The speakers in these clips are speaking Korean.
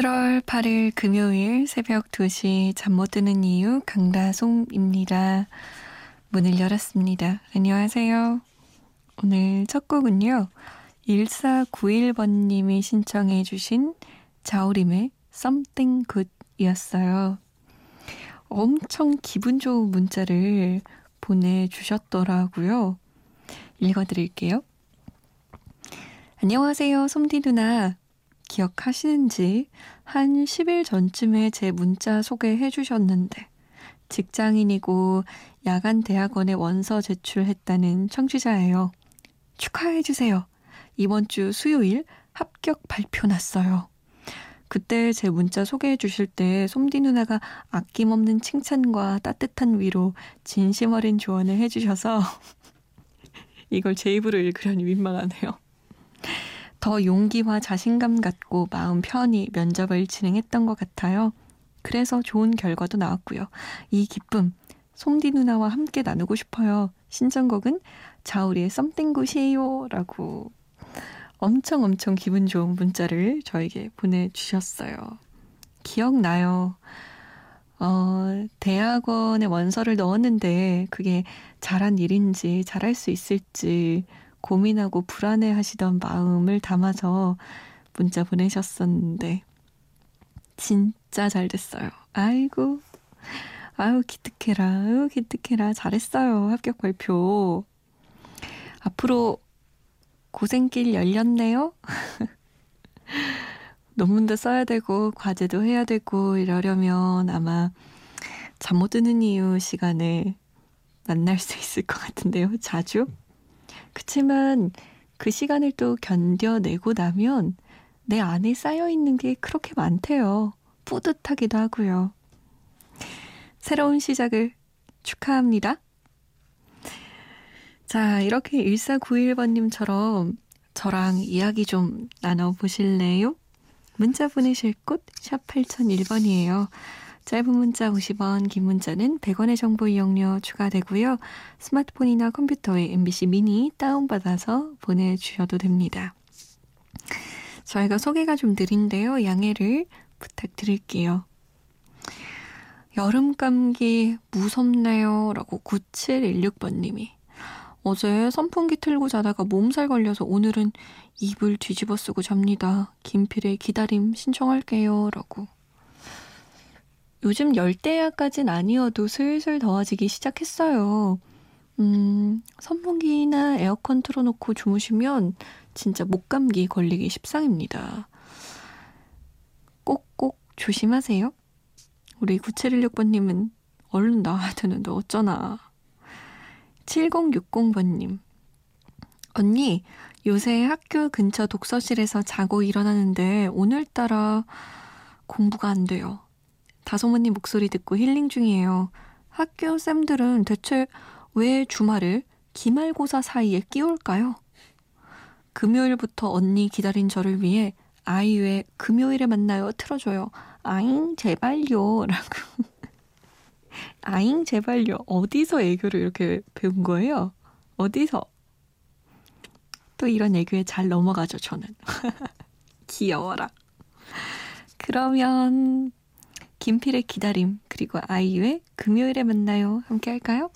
(7월 8일) 금요일 새벽 (2시) 잠 못 드는 이유 강다솜입니다. 문을 열었습니다. 안녕하세요. 오늘 첫 곡은요. 1491번님이 신청해 주신 자우림의 Something Good 이었어요. 엄청 기분 좋은 문자를 보내주셨더라고요. 읽어드릴게요. 안녕하세요, 솜디 누나. 기억하시는지 한 10일 전쯤에 제 문자 소개해 주셨는데 직장인이고 야간 대학원에 원서 제출했다는 청취자예요. 축하해 주세요. 이번 주 수요일 합격 발표 났어요. 그때 제 문자 소개해 주실 때 솜디 누나가 아낌없는 칭찬과 따뜻한 위로 진심 어린 조언을 해 주셔서 이걸 제 입으로 읽으려니 민망하네요. 더 용기와 자신감 갖고 마음 편히 면접을 진행했던 것 같아요. 그래서 좋은 결과도 나왔고요. 이 기쁨 솜디 누나와 함께 나누고 싶어요. 신청곡은 자우리의 Something Good이에요 라고 엄청 엄청 기분 좋은 문자를 저에게 보내주셨어요. 기억나요. 어, 대학원에 원서를 넣었는데 그게 잘한 일인지 잘할 수 있을지 고민하고 불안해 하시던 마음을 담아서 문자 보내셨었는데 진짜 잘 됐어요. 아이고 아유 기특해라 아유 기특해라. 잘했어요 합격 발표. 앞으로 고생길 열렸네요. 논문도 써야 되고 과제도 해야 되고 이러려면 아마 잠 못 드는 이유 시간에 만날 수 있을 것 같은데요 자주 그치만 그 시간을 또 견뎌내고 나면 내 안에 쌓여있는 게 그렇게 많대요 뿌듯하기도 하고요 새로운 시작을 축하합니다. 자, 이렇게 1491번님처럼 저랑 이야기 좀 나눠보실래요? 문자 보내실 곳, 샵 8001번이에요. 짧은 문자 50원, 긴 문자는 100원의 정보 이용료 추가되고요. 스마트폰이나 컴퓨터에 MBC 미니 다운받아서 보내주셔도 됩니다. 저희가 소개가 좀 느린데요. 양해를 부탁드릴게요. 여름 감기 무섭네요. 라고 9716번님이. 어제 선풍기 틀고 자다가 몸살 걸려서 오늘은 이불 뒤집어 쓰고 잡니다. 김필의 기다림 신청할게요. 라고. 요즘 열대야까진 아니어도 슬슬 더워지기 시작했어요. 음, 선풍기나 에어컨 틀어놓고 주무시면 진짜 목감기 걸리기 십상입니다. 꼭꼭 조심하세요. 우리 9716번님은 얼른 나와야 되는데 어쩌나. 7060번님. 언니, 요새 학교 근처 독서실에서 자고 일어나는데 오늘따라 공부가 안 돼요. 다솜언니 목소리 듣고 힐링 중이에요. 학교 쌤들은 대체 왜 주말을 기말고사 사이에 끼울까요? 금요일부터 언니 기다린 저를 위해 아이유의 금요일에 만나요 틀어줘요. 아잉 제발요 라고 아잉 제발요 어디서 애교를 이렇게 배운 거예요? 어디서? 또 이런 애교에 잘 넘어가죠 저는 귀여워라 그러면 김필의 기다림 그리고 아이유의 금요일에 만나요 함께 할까요?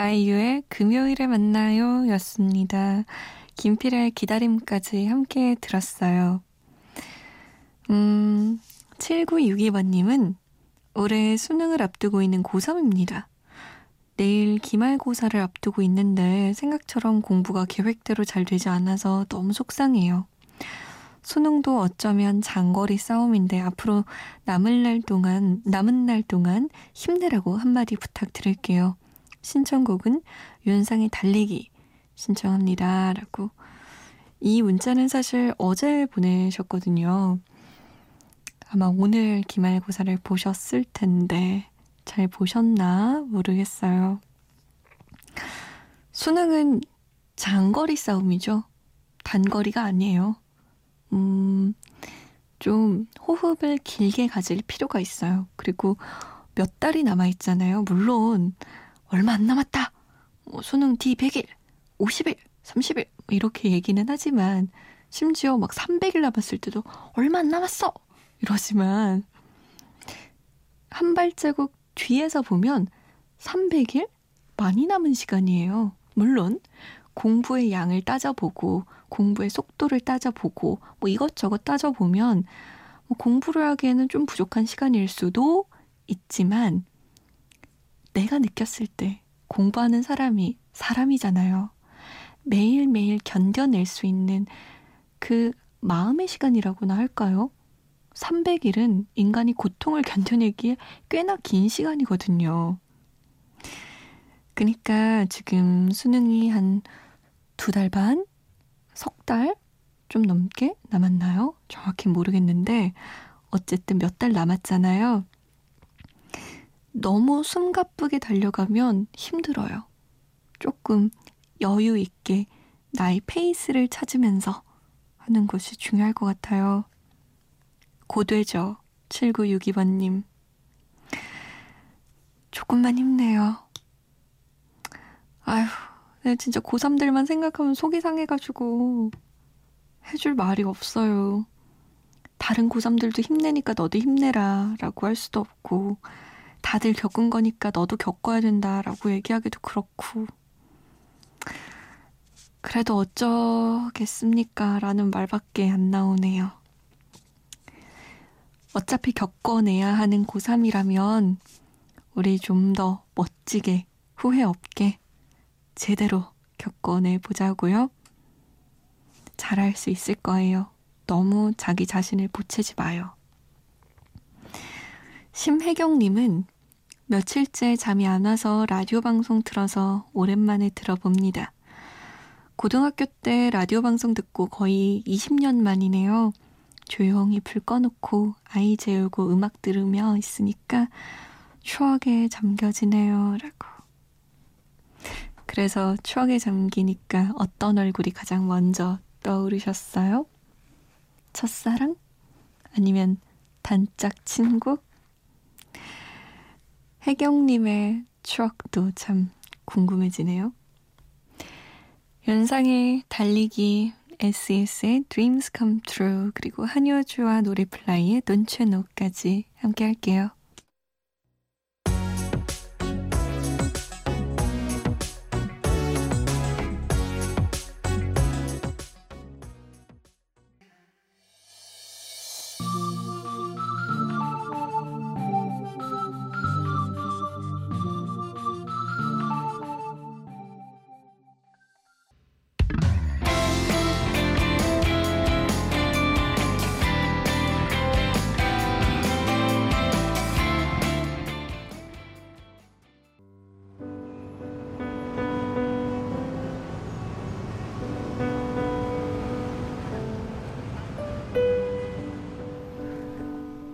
아이유의 금요일에 만나요 였습니다. 김필의 기다림까지 함께 들었어요. 음, 7962번님은 올해 수능을 앞두고 있는 고3입니다. 내일 기말고사를 앞두고 있는데 생각처럼 공부가 계획대로 잘 되지 않아서 너무 속상해요. 수능도 어쩌면 장거리 싸움인데 앞으로 남을 날 동안, 남은 날 동안 힘내라고 한마디 부탁드릴게요. 신청곡은 윤상의 달리기 신청합니다. 라고. 이 문자는 사실 어제 보내셨거든요. 아마 오늘 기말고사를 보셨을 텐데, 잘 보셨나 모르겠어요. 수능은 장거리 싸움이죠. 단거리가 아니에요. 음, 좀 호흡을 길게 가질 필요가 있어요. 그리고 몇 달이 남아있잖아요. 물론, 얼마 안 남았다. 뭐 수능 뒤 100일, 50일, 30일, 이렇게 얘기는 하지만, 심지어 막 300일 남았을 때도 얼마 안 남았어! 이러지만, 한 발자국 뒤에서 보면 300일? 많이 남은 시간이에요. 물론 공부의 양을 따져보고 공부의 속도를 따져보고 뭐 이것저것 따져보면 뭐 공부를 하기에는 좀 부족한 시간일 수도 있지만 내가 느꼈을 때 공부하는 사람이 사람이잖아요. 매일매일 견뎌낼 수 있는 그 마음의 시간이라고나 할까요? 300일은 인간이 고통을 견뎌내기에 꽤나 긴 시간이거든요. 그니까 지금 수능이 한 두 달 반? 석 달? 좀 넘게 남았나요? 정확히 모르겠는데, 어쨌든 몇 달 남았잖아요. 너무 숨가쁘게 달려가면 힘들어요. 조금 여유 있게 나의 페이스를 찾으면서 하는 것이 중요할 것 같아요. 고되죠. 7962번님. 조금만 힘내요. 아휴, 내 진짜 고3들만 생각하면 속이 상해가지고 해줄 말이 없어요. 다른 고3들도 힘내니까 너도 힘내라 라고 할 수도 없고 다들 겪은 거니까 너도 겪어야 된다 라고 얘기하기도 그렇고 그래도 어쩌겠습니까 라는 말밖에 안 나오네요. 어차피 겪어내야 하는 고3이라면 우리 좀 더 멋지게 후회 없게 제대로 겪어내 보자고요. 잘할 수 있을 거예요. 너무 자기 자신을 보채지 마요. 심혜경님은 며칠째 잠이 안 와서 라디오 방송 틀어서 오랜만에 들어봅니다. 고등학교 때 라디오 방송 듣고 거의 20년 만이네요. 조용히 불 꺼놓고 아이 재우고 음악 들으며 있으니까 추억에 잠겨지네요. 라고. 그래서 추억에 잠기니까 어떤 얼굴이 가장 먼저 떠오르셨어요? 첫사랑? 아니면 단짝 친구? 혜경님의 추억도 참 궁금해지네요. 연상의 달리기 SES의 Dreams Come True 그리고 한효주와 노래플라이의 Don't You Know까지 함께 할게요.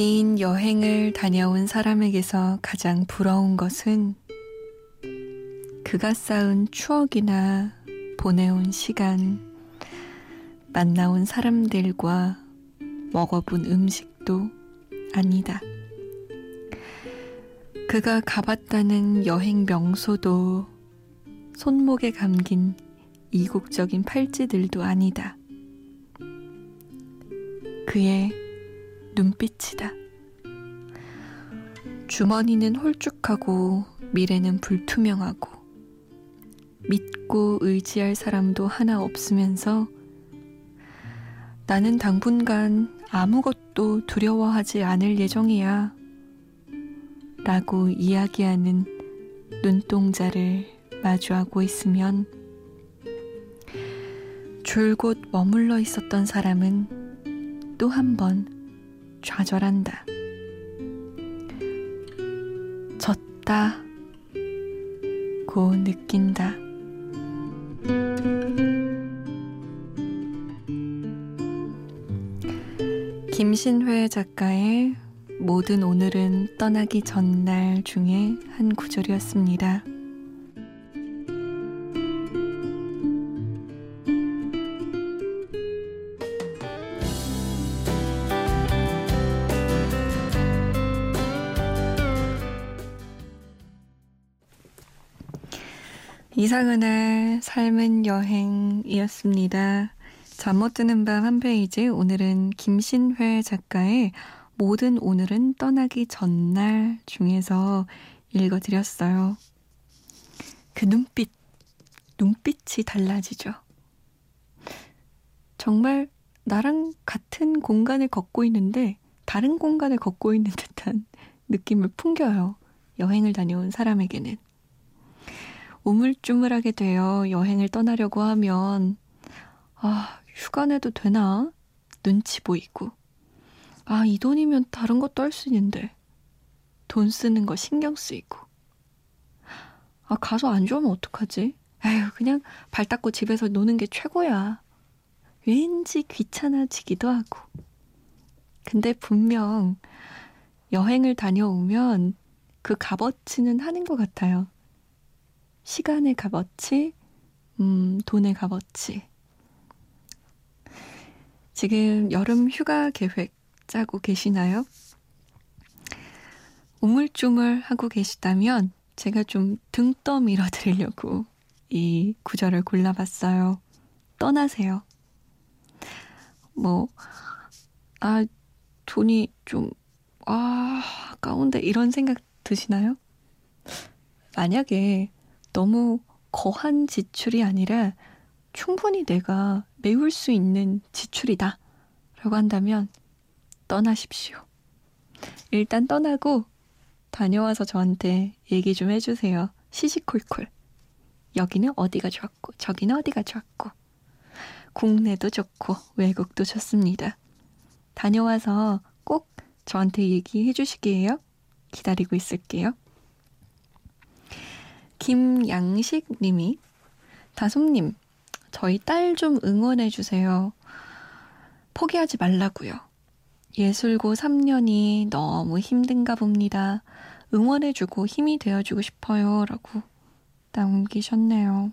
긴 여행을 다녀온 사람에게서 가장 부러운 것은 그가 쌓은 추억이나 보내온 시간, 만나온 사람들과 먹어본 음식도 아니다. 그가 가봤다는 여행 명소도 손목에 감긴 이국적인 팔찌들도 아니다. 그의 눈빛이다. 주머니는 홀쭉하고 미래는 불투명하고 믿고 의지할 사람도 하나 없으면서 나는 당분간 아무것도 두려워하지 않을 예정이야. 라고 이야기하는 눈동자를 마주하고 있으면 줄곧 머물러 있었던 사람은 또 한 번 좌절한다. 졌다. 고 느낀다. 김신회 작가의 모든 오늘은 떠나기 전날 중에 한 구절이었습니다. 이상은의 삶은 여행이었습니다. 잠 못 드는 밤 한 페이지 오늘은 김신회 작가의 모든 오늘은 떠나기 전날 중에서 읽어드렸어요. 그 눈빛, 눈빛이 달라지죠. 정말 나랑 같은 공간을 걷고 있는데 다른 공간을 걷고 있는 듯한 느낌을 풍겨요. 여행을 다녀온 사람에게는. 우물쭈물하게 되어 여행을 떠나려고 하면, 아, 휴가 내도 되나? 눈치 보이고. 아, 이 돈이면 다른 것도 할 수 있는데. 돈 쓰는 거 신경 쓰이고. 아, 가서 안 좋으면 어떡하지? 에휴, 그냥 발 닦고 집에서 노는 게 최고야. 왠지 귀찮아지기도 하고. 근데 분명 여행을 다녀오면 그 값어치는 하는 것 같아요. 시간의 값어치, 음, 돈의 값어치. 지금 여름 휴가 계획 짜고 계시나요? 우물쭈물 하고 계시다면 제가 좀 등 떠밀어 드리려고 이 구절을 골라봤어요. 떠나세요. 뭐, 아, 돈이 좀, 아, 아까운데 이런 생각 드시나요? 만약에 너무 거한 지출이 아니라 충분히 내가 메울 수 있는 지출이다. 라고 한다면 떠나십시오. 일단 떠나고 다녀와서 저한테 얘기 좀 해주세요. 시시콜콜. 여기는 어디가 좋았고, 저기는 어디가 좋았고. 국내도 좋고, 외국도 좋습니다. 다녀와서 꼭 저한테 얘기해 주시게요. 기다리고 있을게요. 김양식 님이 다솜님, 저희 딸 좀 응원해 주세요. 포기하지 말라고요. 예술고 3년이 너무 힘든가 봅니다. 응원해주고 힘이 되어주고 싶어요. 라고 남기셨네요.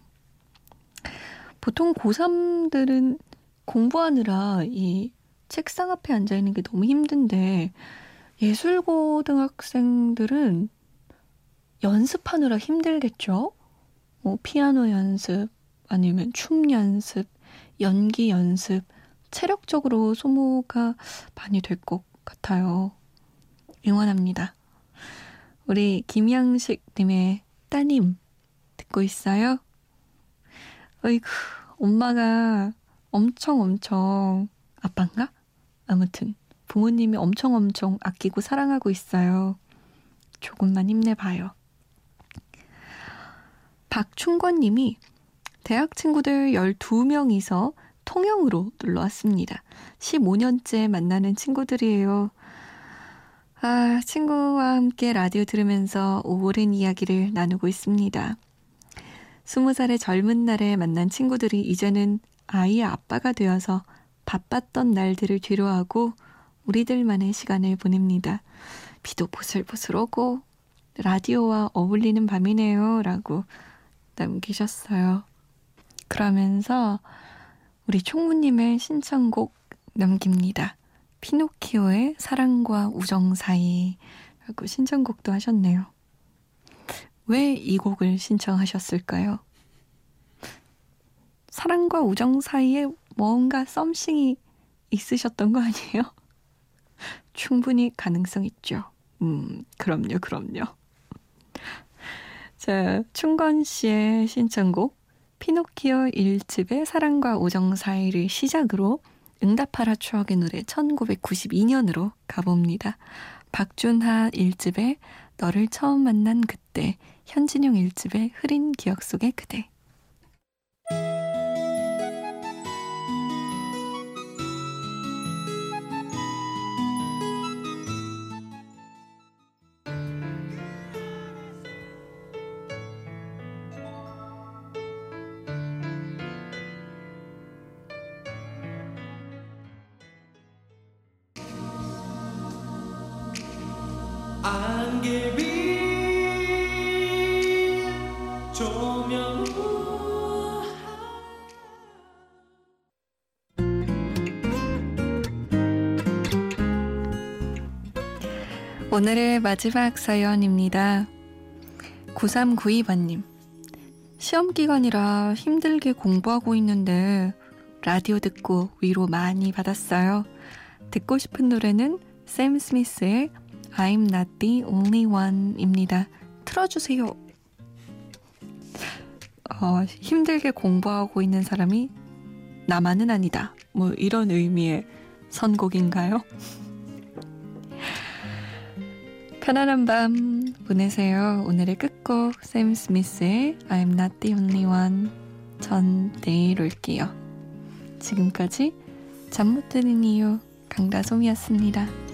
보통 고3들은 공부하느라 이 책상 앞에 앉아있는 게 너무 힘든데 예술고등학생들은 연습하느라 힘들겠죠? 뭐 피아노 연습, 아니면 춤 연습, 연기 연습, 체력적으로 소모가 많이 될 것 같아요. 응원합니다. 우리 김양식님의 따님 듣고 있어요? 어이구, 엄마가 엄청 엄청 아빠인가? 아무튼 부모님이 엄청 엄청 아끼고 사랑하고 있어요. 조금만 힘내봐요. 박충권님이 대학 친구들 12명이서 통영으로 놀러 왔습니다. 15년째 만나는 친구들이에요. 아, 친구와 함께 라디오 들으면서 오랜 이야기를 나누고 있습니다. 20살의 젊은 날에 만난 친구들이 이제는 아이의 아빠가 되어서 바빴던 날들을 뒤로하고 우리들만의 시간을 보냅니다. 비도 보슬보슬 오고 라디오와 어울리는 밤이네요. 라고 남기셨어요. 그러면서 우리 총무님의 신청곡 넘깁니다. 피노키오의 사랑과 우정 사이 라고 신청곡도 하셨네요. 왜 이 곡을 신청하셨을까요? 사랑과 우정 사이에 뭔가 썸씽이 있으셨던 거 아니에요? 충분히 가능성 있죠. 음, 그럼요, 그럼요. 자, 충건 씨의 신청곡 피노키오 1집의 사랑과 우정 사이를 시작으로 응답하라 추억의 노래 1992년으로 가봅니다. 박준하 1집의 너를 처음 만난 그때 현진용 1집의 흐린 기억 속의 그대 오늘의 마지막 사연입니다. 9392번님. 시험 기간이라 힘들게 공부하고 있는데 라디오 듣고 위로 많이 받았어요. 듣고 싶은 노래는 샘 스미스의 I'm not the only one입니다. 틀어주세요. 어, 힘들게 공부하고 있는 사람이 나만은 아니다. 뭐 이런 의미의 선곡인가요? 편안한 밤 보내세요. 오늘의 끝곡 샘 스미스의 I'm not the only one. 전 내일 올게요. 지금까지 잠 못 드는 이유 강다솜이었습니다.